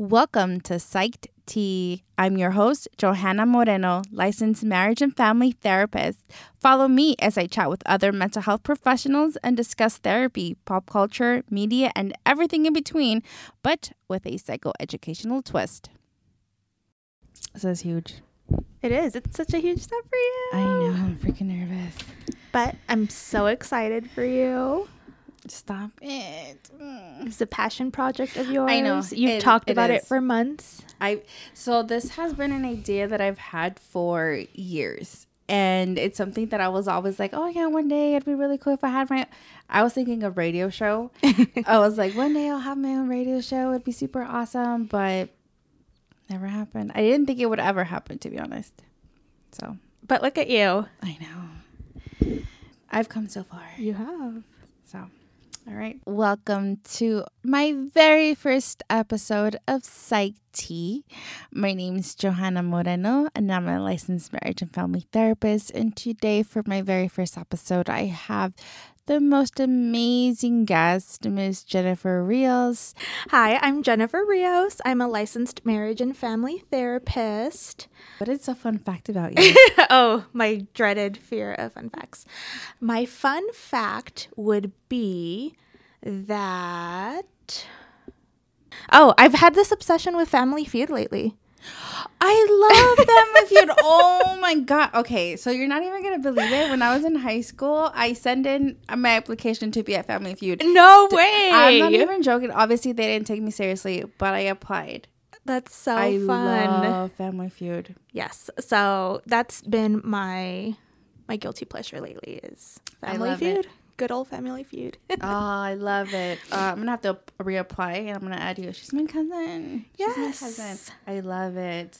Welcome to Psyched Tea. I'm your host, Johanna Moreno, licensed marriage and family therapist. Follow me as I chat with other mental health professionals and discuss therapy, pop culture, media, and everything in between, but with a psychoeducational twist. This is huge. It is. It's such a huge step for you. I know. I'm freaking nervous. But I'm so excited for you. Stop it. Mm. It's a passion project of yours. I know. You've It- talked it about it is. for months. I so this has been an idea that I've had for years. And it's something that I was always like, oh yeah, one day it'd be really cool if I had my. I was thinking of radio show. I was like, one day I'll have my own radio show. It'd be super awesome, but never happened. I didn't think it would ever happen, to be honest. So But look at you. I know I've come so far. You have. So, all right. Welcome to my very first episode of Psyched Tea. My name is Johanna Moreno, and I'm a licensed marriage and family therapist. And today, for my very first episode, I have the most amazing guest, Miss Jennifer Rios. Hi, I'm Jennifer Rios. I'm a licensed marriage and family therapist. What is a fun fact about you? oh, my dreaded fear of fun facts. My fun fact would be that. Oh, I've had this obsession with Family Feud lately. I Feud. Oh my god. Okay, so you're not even gonna believe it. When I was in high school, I sent in my application to be at Family Feud. No way! I'm not even joking. Obviously, they didn't take me seriously, but I applied. That's so I fun. love Family Feud. Yes. So that's been my my guilty pleasure lately is Family love it. Feud. Good old Family Feud. Oh, I love it. Uh, I'm gonna have to reapply, and I'm gonna add you. She's my cousin. She's my Yes. cousin. I love it.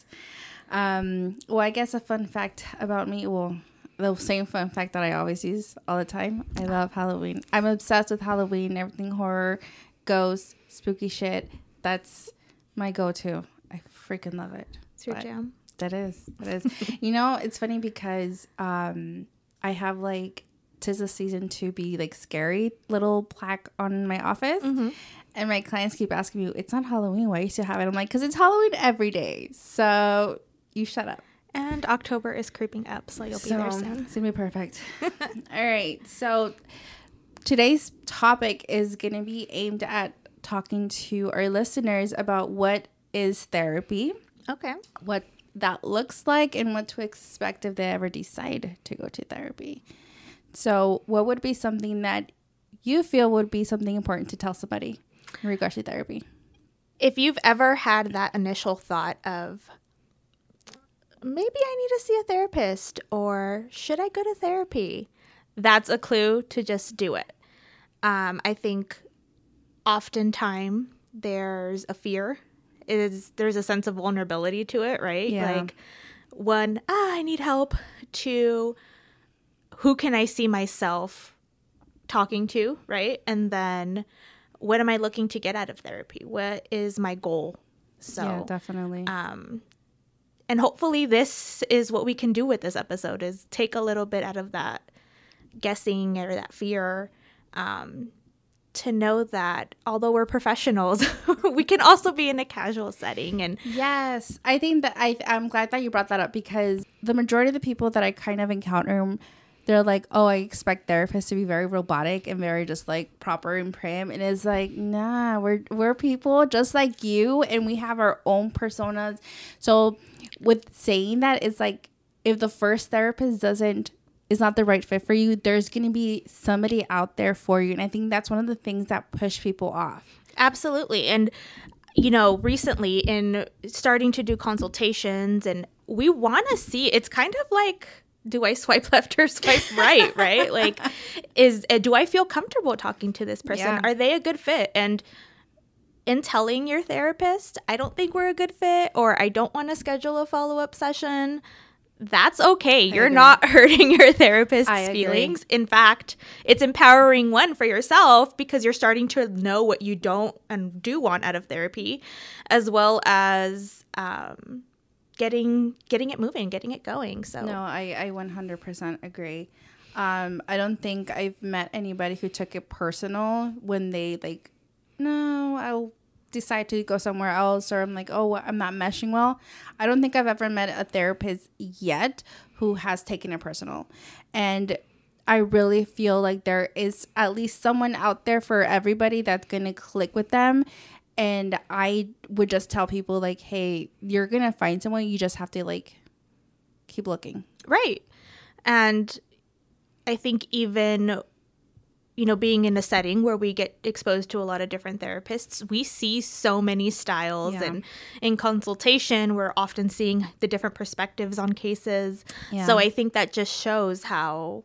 Um, well, I guess a fun fact about me. Well, the same fun fact that I always use all the time. I love Halloween. I'm obsessed with Halloween. Everything horror, ghosts, spooky shit. That's my go-to. I freaking love it. It's your But- jam. That is. That is. you know, it's funny because um I have like tis the season to be like scary little plaque on my office. And my clients keep asking me, it's not Halloween. Why you still have it? I'm like, because it's Halloween every day. So you shut up. And October is creeping up, so you'll be there soon. It's gonna be perfect. All right. So today's topic is gonna be aimed at talking to our listeners about what is therapy Okay. what that looks like and what to expect if they ever decide to go to therapy. So, what would be something that you feel would be something important to tell somebody in regards to therapy? If you've ever had that initial thought of maybe I need to see a therapist or should I go to therapy? That's a clue to just do it. Um, I think oftentimes there's a fear. Is there's a sense of vulnerability to it, right? Yeah. Like one, ah, I need help to who can I see myself talking to, right? And then what am I looking to get out of therapy? What is my goal? So yeah, definitely. um and hopefully this is what we can do with this episode is take a little bit out of that guessing or that fear um to know that although we're professionals we can also be in a casual setting and yes, I think that I I'm glad that you brought that up because the majority of the people that I kind of encounter they're like, "Oh, I expect therapists to be very robotic and very just like proper and prim." And it's like, "Nah, we're we're people just like you and we have our own personas." So, with saying that, it's like if the first therapist doesn't is not the right fit for you, there's going to be somebody out there for you. And I think that's one of the things that push people off. Absolutely. And, you know, recently in starting to do consultations, and we want to see it's kind of like, do I swipe left or swipe right? right? Like, is uh, do I feel comfortable talking to this person? Yeah. Are they a good fit? And in telling your therapist, I don't think we're a good fit, or I don't want to schedule a follow up session. That's okay. You're not hurting your therapist's I agree. feelings. In fact, it's empowering one for yourself because you're starting to know what you don't and do want out of therapy, as well as um, getting getting it moving, getting it going. So No, I, I 100% agree. Um, I don't think I've met anybody who took it personal when they like, no, I'll decide to go somewhere else or I'm like, oh, I'm not meshing well. I don't think I've ever met a therapist yet who has taken it personal. And I really feel like there is at least someone out there for everybody that's going to click with them. And I would just tell people, like, hey, you're going to find someone. You just have to, like, keep looking. Right. And I think even you know, being in a setting where we get exposed to a lot of different therapists, we see so many styles. Yeah. And in consultation, we're often seeing the different perspectives on cases. Yeah. So I think that just shows how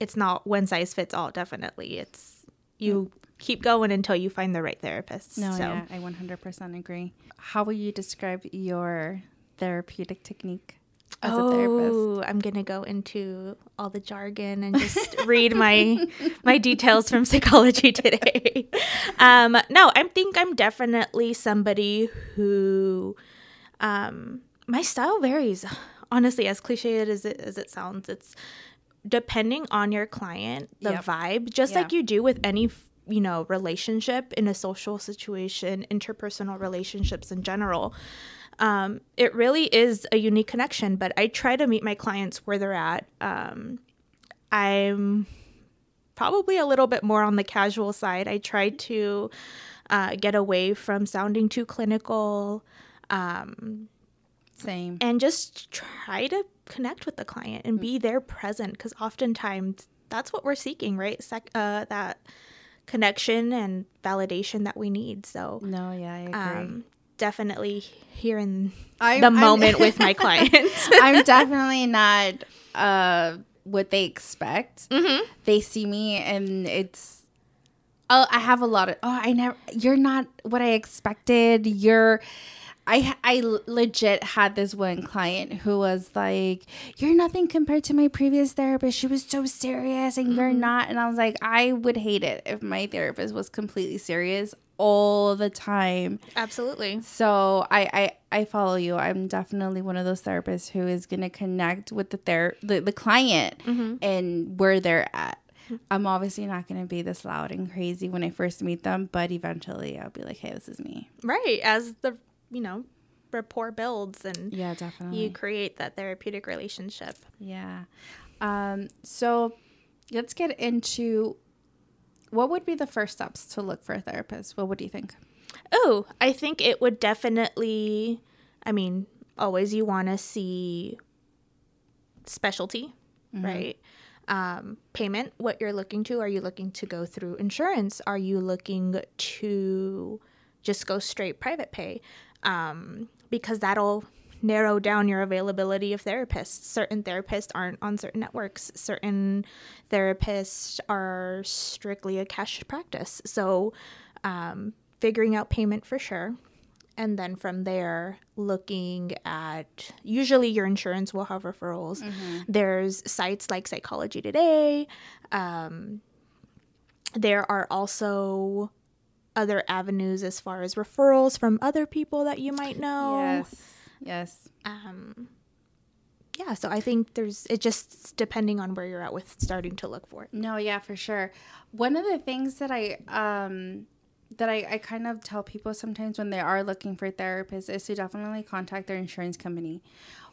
it's not one size fits all, definitely. It's you mm. Keep going until you find the right therapist. No, so. yeah, I 100% agree. How will you describe your therapeutic technique as a therapist? Oh, I'm gonna go into all the jargon and just read my my details from psychology today. Um, no, I think I'm definitely somebody who, um, my style varies. Honestly, as cliche as it as it sounds, it's depending on your client, the Yep. vibe, just like you do with any you know relationship in a social situation, interpersonal relationships in general um, it really is a unique connection, but I try to meet my clients where they're at. Um, I'm probably a little bit more on the casual side. I try to uh, get away from sounding too clinical um, Same. and just try to connect with the client and be there present because oftentimes that's what we're seeking, right? Sec- uh, that connection and validation that we need. So, No, yeah, I agree. um, definitely here in I'm- the I'm- moment with my clients. I'm definitely not uh what they expect. They see me and it's oh I have a lot of oh I never you're not what I expected. You're I I legit had this one client who was like, "You're nothing compared to my previous therapist. She was so serious, and you're mm-hmm. not." And I was like, "I would hate it if my therapist was completely serious all the time." Absolutely. So I, I I follow you. I'm definitely one of those therapists who is gonna connect with the ther- the, the client mm-hmm. and where they're at. I'm obviously not gonna be this loud and crazy when I first meet them, but eventually I'll be like, hey, this is me. Right. As the, you know, rapport builds and Yeah, definitely. you create that therapeutic relationship. yeah. Um. So let's get into what would be the first steps to look for a therapist. What would you think? Oh, I think it would definitely, I mean, always you want to see specialty, right? Um, payment, what you're looking to. Are you looking to go through insurance? Are you looking to just go straight private pay? Um, because that'll narrow down your availability of therapists. Certain therapists aren't on certain networks, certain therapists are strictly a cash practice. So, um, figuring out payment for sure. And then from there, looking at usually your insurance will have referrals. There's sites like Psychology Today. Um, there are also other avenues as far as referrals from other people that you might know. Yes. Yes. Um, yeah, so I think there's it just depending on where you're at with starting to look for it. No, yeah, for sure. One of the things that I um that I, I kind of tell people sometimes when they are looking for therapists is to definitely contact their insurance company.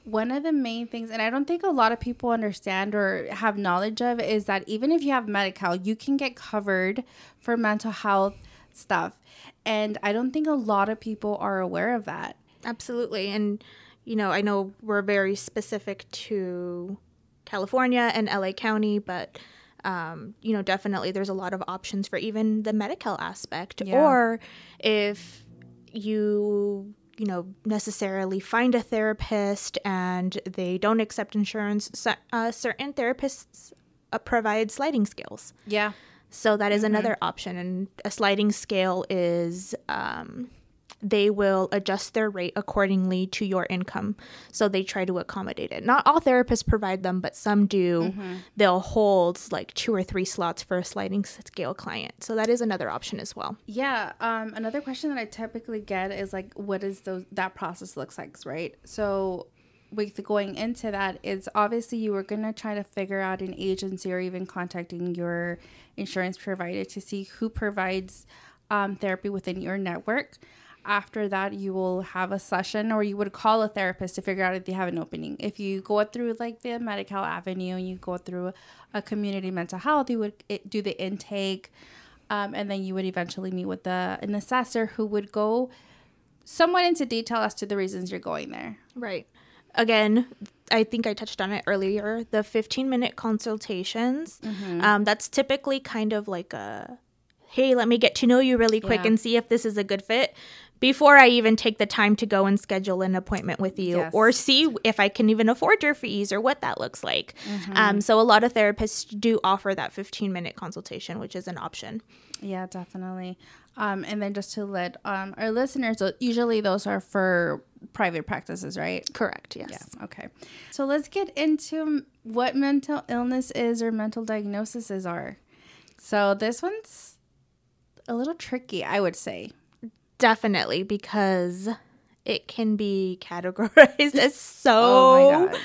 One of the main things, and I don't think a lot of people understand or have knowledge of, is that even if you have Medi-Cal, you can get covered for mental health stuff. And I don't think a lot of people are aware of that. Absolutely. And, you know, I know we're very specific to California and LA County, but, um, you know, definitely there's a lot of options for even the medical aspect. Yeah. Or if you, you know, necessarily find a therapist and they don't accept insurance, cer- uh, certain therapists uh, provide sliding scales. Yeah. So that is another option. And a sliding scale is um, they will adjust their rate accordingly to your income. So they try to accommodate it. Not all therapists provide them, but some do. They'll hold like two or three slots for a sliding scale client. So that is another option as well. Yeah. Um, another question that I typically get is like, what is those that process looks like, right? So, with going into that, is obviously you were gonna try to figure out an agency or even contacting your insurance provider to see who provides um, therapy within your network. After that, you will have a session or you would call a therapist to figure out if they have an opening. If you go through like the Medi-Cal avenue and you go through a community mental health, you would it, do the intake. Um, and then you would eventually meet with the, an assessor who would go somewhat into detail as to the reasons you're going there. Right. Again, I think I touched on it earlier. The 15 minute consultations, um, that's typically kind of like a hey, let me get to know you really quick Yeah. and see if this is a good fit before I even take the time to go and schedule an appointment with you Yes. or see if I can even afford your fees or what that looks like. Mm-hmm. Um, so, a lot of therapists do offer that 15 minute consultation, which is an option. Yeah, definitely. Um, and then just to let um, our listeners, usually those are for private practices, right? Correct, yes. Yeah. Okay. So let's get into what mental illness is or mental diagnoses are. So this one's a little tricky, I would say. Definitely, because it can be categorized as so Oh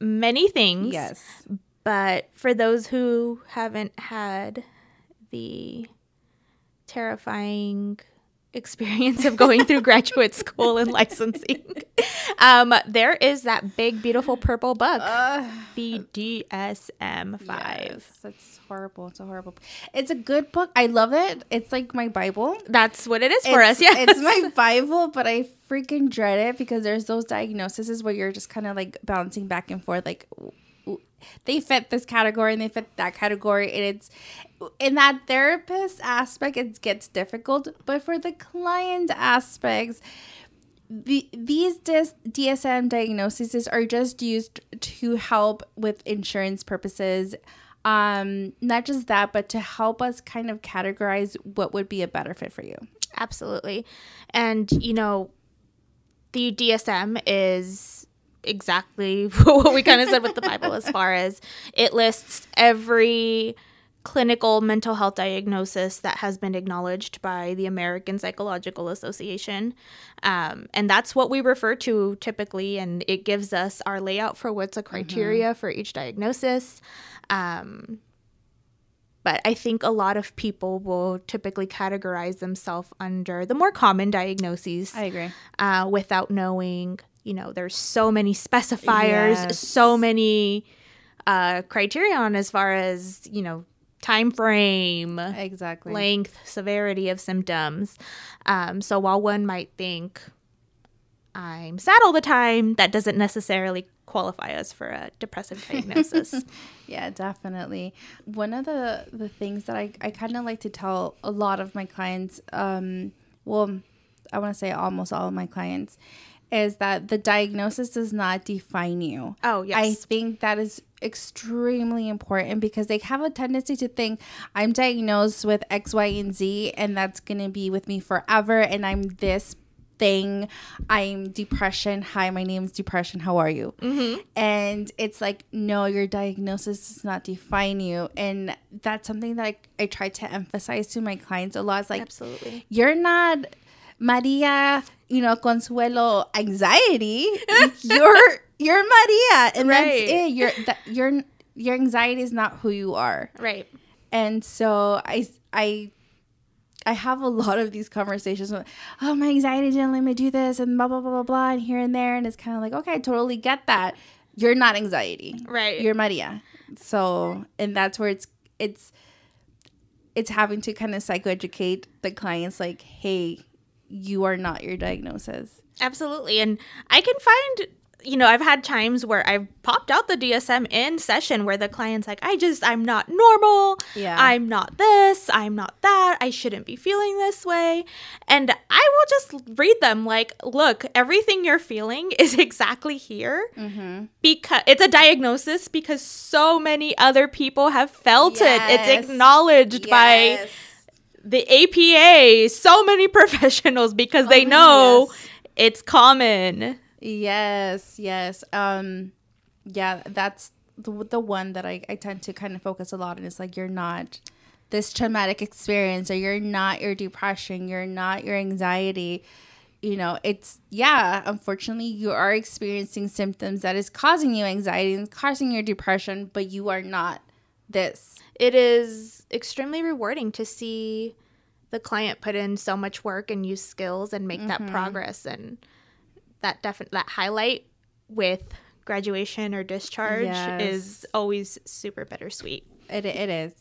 many things. Yes. But for those who haven't had the terrifying experience of going through graduate school and licensing, um, there is that big, beautiful purple bug, the DSM 5. Yes, that's horrible. It's a horrible. book. It's a good book. I love it. It's like my Bible. That's what it is for us. Yeah. It's my Bible, but I freaking dread it because there's those diagnoses where you're just kind of like bouncing back and forth. Like they fit this category and they fit that category. And it's in that therapist aspect, it gets difficult. But for the client aspects, the, these dis- DSM diagnoses are just used to help with insurance purposes. Um, not just that, but to help us kind of categorize what would be a better fit for you. Absolutely. And, you know, the DSM is exactly what we kind of said with the Bible as far as it lists every clinical mental health diagnosis that has been acknowledged by the American Psychological Association. Um, and that's what we refer to typically, and it gives us our layout for what's a criteria for each diagnosis. Um, but I think a lot of people will typically categorize themselves under the more common diagnoses I agree. uh, without knowing, you know, there's so many specifiers, Yes. so many uh, criterion as far as, you know, time frame, Exactly. length, severity of symptoms. Um, so while one might think I'm sad all the time, that doesn't necessarily qualify us for a depressive diagnosis. Yeah, definitely. One of the the things that I, I kind of like to tell a lot of my clients, um, well, I want to say almost all of my clients, is that the diagnosis does not define you. Oh, yes. I think that is extremely important because they have a tendency to think I'm diagnosed with X, Y, and Z, and that's gonna be with me forever, and I'm this thing. I'm depression. Hi, my name is depression. How are you? Mm-hmm. And it's like, no, your diagnosis does not define you. And that's something that I, I try to emphasize to my clients a lot. It's like, Absolutely. you're not Maria, you know, Consuelo anxiety. you're you're Maria, and Right. that's it. Your that your your anxiety is not who you are. Right. And so I I I have a lot of these conversations with, oh, my anxiety didn't let me do this, and blah blah blah blah blah, and here and there, and it's kind of like, okay, I totally get that. You're not anxiety, Right. You're Maria. So, and that's where it's it's it's having to kind of psychoeducate the clients, like, hey, you are not your diagnosis. Absolutely. And I can find, you know, I've had times where I've popped out the DSM in session where the client's like, I just, I'm not normal. Yeah. I'm not this. I'm not that. I shouldn't be feeling this way. And I will just read them like, look, everything you're feeling is exactly here mm-hmm. because it's a diagnosis because so many other people have felt it. It's acknowledged by the APA, so many professionals because they Oh, know yes. it's common. Yes, yes. Um, yeah, that's the, the one that I, I tend to kind of focus a lot on. It's like you're not this traumatic experience, or you're not your depression, you're not your anxiety. You know, it's yeah. Unfortunately, you are experiencing symptoms that is causing you anxiety and causing your depression, but you are not this. It is extremely rewarding to see the client put in so much work and use skills and make that progress and that definite that highlight with graduation or discharge Yes. is always super bittersweet. It it is.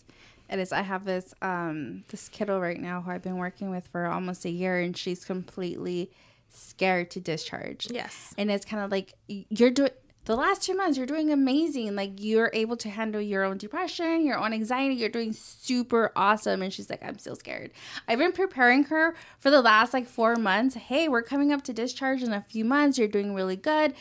It is. I have this um this kiddo right now who I've been working with for almost a year and she's completely scared to discharge. Yes. And it's kind of like you're doing the last two months you're doing amazing. Like you're able to handle your own depression, your own anxiety. You're doing super awesome. And she's like, I'm still scared. I've been preparing her for the last like four months. Hey, we're coming up to discharge in a few months. You're doing really good.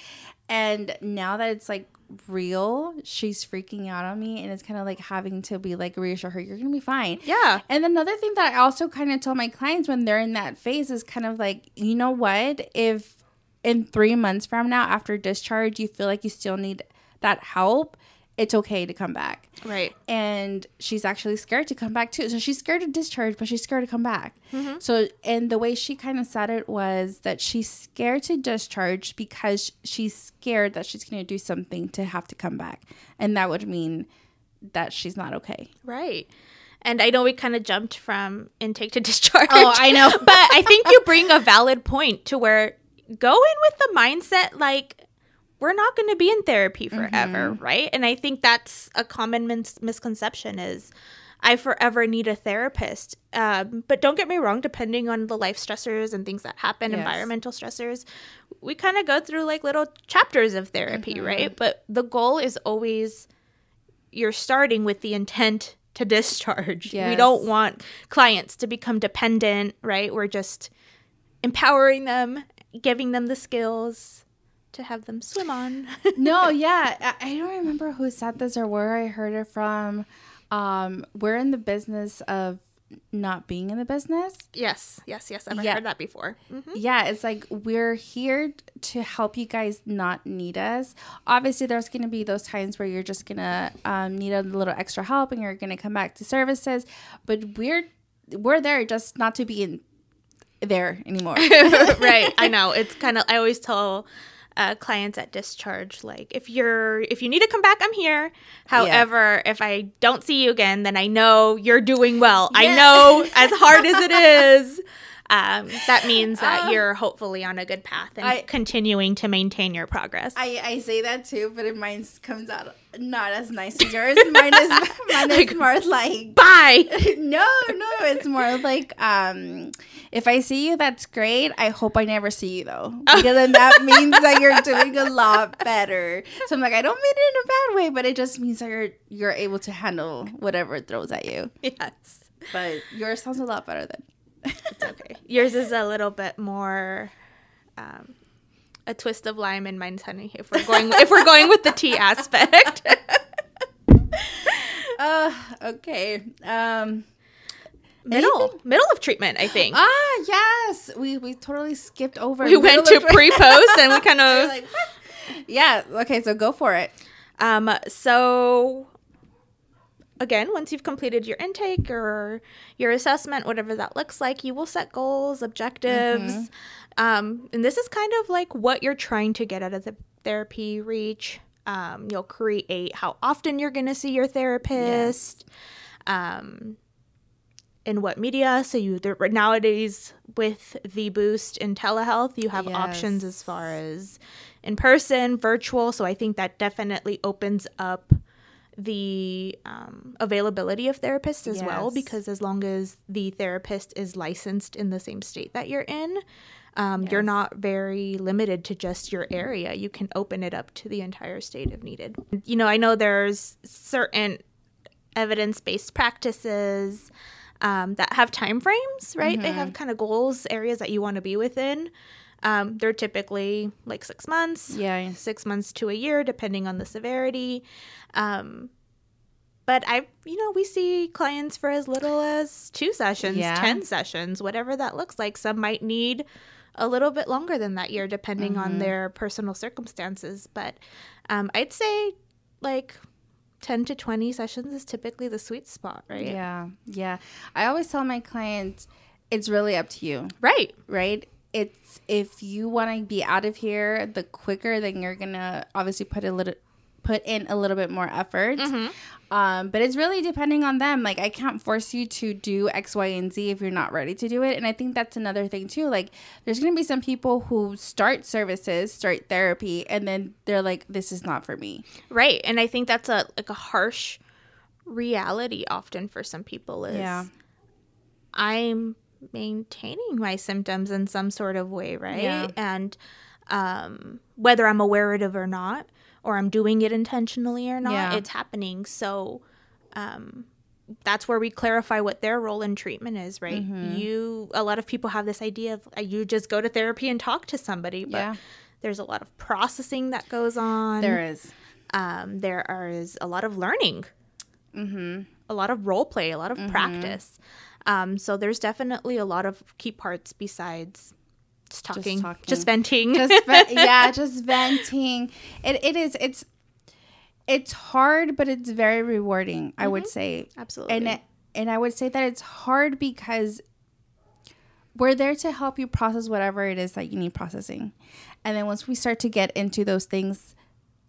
And now that it's like real, she's freaking out on me. And it's kind of like having to be like reassure her, you're going to be fine. Yeah. And another thing that I also kind of tell my clients when they're in that phase is kind of like, you know what? If in three months from now, after discharge, you feel like you still need that help, it's okay to come back. Right. And she's actually scared to come back too. So she's scared to discharge, but she's scared to come back. Mm-hmm. So, and the way she kind of said it was that she's scared to discharge because she's scared that she's going to do something to have to come back. And that would mean that she's not okay. Right. And I know we kind of jumped from intake to discharge. Oh, I know. but I think you bring a valid point to where go in with the mindset like we're not going to be in therapy forever, right? And I think that's a common mis- misconception is I forever need a therapist. Um, but don't get me wrong, depending on the life stressors and things that happen, Yes. environmental stressors, we kind of go through like little chapters of therapy, right? But the goal is always you're starting with the intent to discharge. We don't want clients to become dependent, right? We're just empowering them, giving them the skills to have them swim on. no, yeah. I, I don't remember who said this or where I heard it from. Um, we're in the business of not being in the business. yes, yes, yes. I've Yeah. heard that before. Mhm. Yeah, it's like we're here to help you guys not need us. Obviously, there's going to be those times where you're just going to um, need a little extra help and you're going to come back to services, but we're we're there just not to be in there anymore. right. I know. It's kind of, I always tell uh, clients at discharge, like, if you're, if you need to come back, I'm here. However, if I don't see you again, then I know you're doing well. I know as hard as it is. Um, that means that Uh, you're hopefully on a good path and I- continuing to maintain your progress. I, I say that too, but it mine comes out not as nice as yours. Mine is mine is more like Bye. no, no, it's more like um if I see you, that's great. I hope I never see you though. Because then that means that you're doing a lot better. So I'm like, I don't mean it in a bad way, but it just means that you're you're able to handle whatever it throws at you. yes. But yours sounds a lot better than It's okay. Yours is a little bit more um, a twist of lime and mine's honey. If we're going if we're going with the tea aspect. Uh okay. Um middle middle of treatment, I think. Ah yes. We we totally skipped over we went to pre-post and we kind of like. Yeah, okay, so go for it. um so again, once you've completed your intake or your assessment, whatever that looks like, you will set goals, objectives. Um, and this is kind of like what you're trying to get out of the therapy reach. Um, you'll create how often you're going to see your therapist, um, in what media. So you there, nowadays with the boost in telehealth, you have options as far as in person, virtual. So I think that definitely opens up the um, availability of therapists as well because as long as the therapist is licensed in the same state that you're in um, you're not very limited to just your area. You can open it up to the entire state if needed. You know i know there's certain evidence-based practices um, that have time frames right? They have kind of goals areas that you want to be within um, they're typically like six months Yeah. six months to a year, depending on the severity. Um, but I, you know, we see clients for as little as two sessions, Yeah. 10 sessions, whatever that looks like. Some might need a little bit longer than that year, depending Mm-hmm. on their personal circumstances. But um, I'd say like 10 to 20 sessions is typically the sweet spot, right? Yeah, yeah. I always tell my clients, it's really up to you, Right. right? It's if you want to be out of here, the quicker, then you're gonna obviously put a little, put in a little bit more effort. Mm-hmm. Um, but it's really depending on them. Like I can't force you to do X, Y, and Z if you're not ready to do it. And I think that's another thing too. Like there's gonna be some people who start services, start therapy, and then they're like, "This is not for me." Right. And I think that's a like a harsh reality often for some people is Yeah. I'm maintaining my symptoms in some sort of way, right? Yeah. And um, whether I'm aware of it or not, or I'm doing it intentionally or not, Yeah. it's happening. So um, that's where we clarify what their role in treatment is, right? Mm-hmm. You, a lot of people have this idea of uh, you just go to therapy and talk to somebody, but Yeah. there's a lot of processing that goes on There is. um, there is a lot of learning, Mm-hmm. a lot of role play, a lot of practice. Um, so there's definitely a lot of key parts besides just talking, just, talking. venting. just yeah, just venting. It it is it's it's hard, but it's very rewarding. I would say, Absolutely. and it, and I would say that it's hard because we're there to help you process whatever it is that you need processing, and then once we start to get into those things.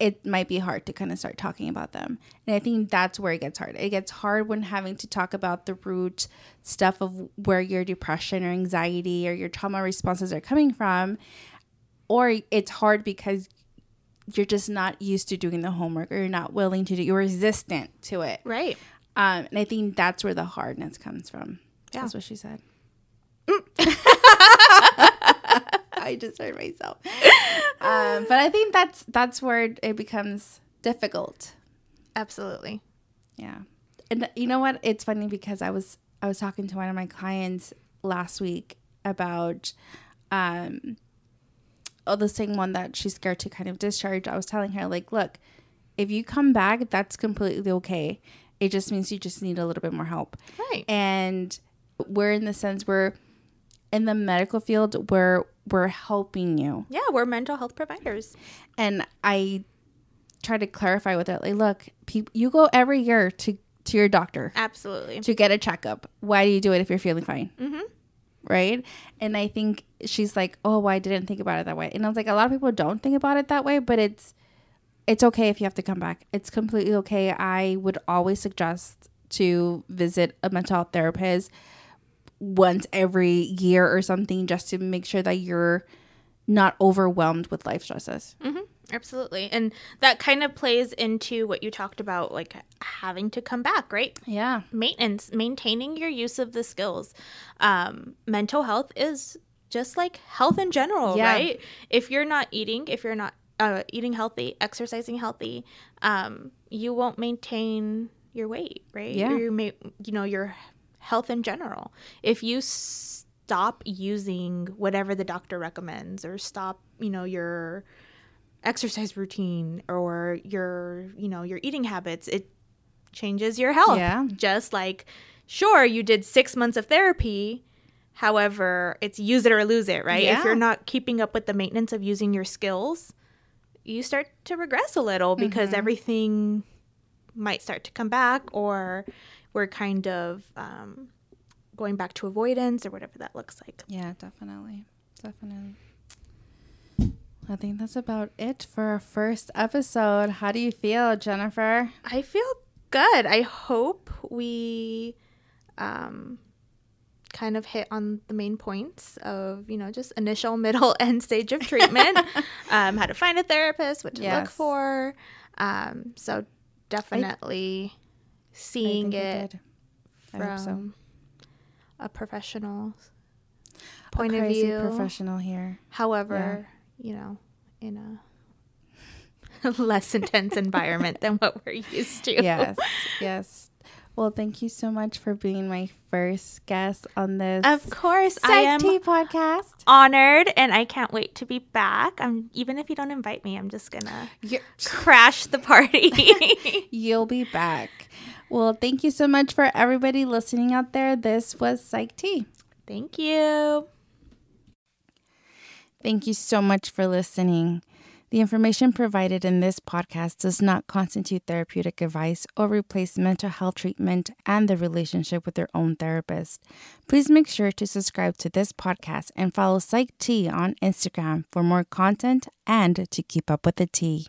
It might be hard to kind of start talking about them. And I think that's where it gets hard. It gets hard when having to talk about the root stuff of where your depression or anxiety or your trauma responses are coming from or it's hard because you're just not used to doing the homework or you're not willing to do you're resistant to it right. um and i think that's where the hardness comes from Yeah. that's what she said i just heard myself um but i think that's that's where it becomes difficult Absolutely. yeah. And you know what? It's funny because I was I was talking to one of my clients last week about um oh the same one that she's scared to kind of discharge. I was telling her like, look, if you come back, that's completely okay. It just means you just need a little bit more help. Right. And we're in the sense where in the medical field where we're helping you. yeah, we're mental health providers. And I try to clarify with it like, look, peop you go every year to to your doctor Absolutely. to get a checkup. Why do you do it if you're feeling fine? Mhm. Right? And I think she's like, oh, well, I didn't think about it that way. And I was like, a lot of people don't think about it that way, but it's it's okay if you have to come back. It's completely okay. I would always suggest to visit a mental health therapist once every year or something just to make sure that you're not overwhelmed with life stresses. Absolutely. And that kind of plays into what you talked about, like having to come back, right? Yeah. maintenance, maintaining your use of the skills. Um, mental health is just like health in general, Yeah. right? If you're not eating, if you're not uh, eating healthy, exercising healthy, um, you won't maintain your weight, right? Yeah. Or you may, you know, your health in general. If you stop using whatever the doctor recommends, or stop, you know, your exercise routine or your, you know, your eating habits, it changes your health. Yeah. Just like, sure, you did six months of therapy. However, it's use it or lose it, right? Yeah. If you're not keeping up with the maintenance of using your skills, you start to regress a little because Mm-hmm. everything might start to come back, or we're kind of um, going back to avoidance or whatever that looks like. Yeah, definitely. Definitely. I think that's about it for our first episode. How do you feel, Jennifer? I feel good. I hope we um, kind of hit on the main points of, you know, just initial, middle, end stage of treatment, um, how to find a therapist, what to look for. Um, so definitely I seeing it hope so. from a professional A point of view. professional here. However, you know, in a less intense environment than what we're used to. Yes, yes. Well, thank you so much for being my first guest on this Of course, I Psych am Tea podcast. honored and I can't wait to be back. I'm even if you don't invite me, I'm just gonna You're, crash the party. you'll be back. Well, thank you so much for everybody listening out there. This was Psyched Tea. Thank you. Thank you so much for listening. The information provided in this podcast does not constitute therapeutic advice or replace mental health treatment and the relationship with your own therapist. Please make sure to subscribe to this podcast and follow Psyched Tea on Instagram for more content and to keep up with the tea.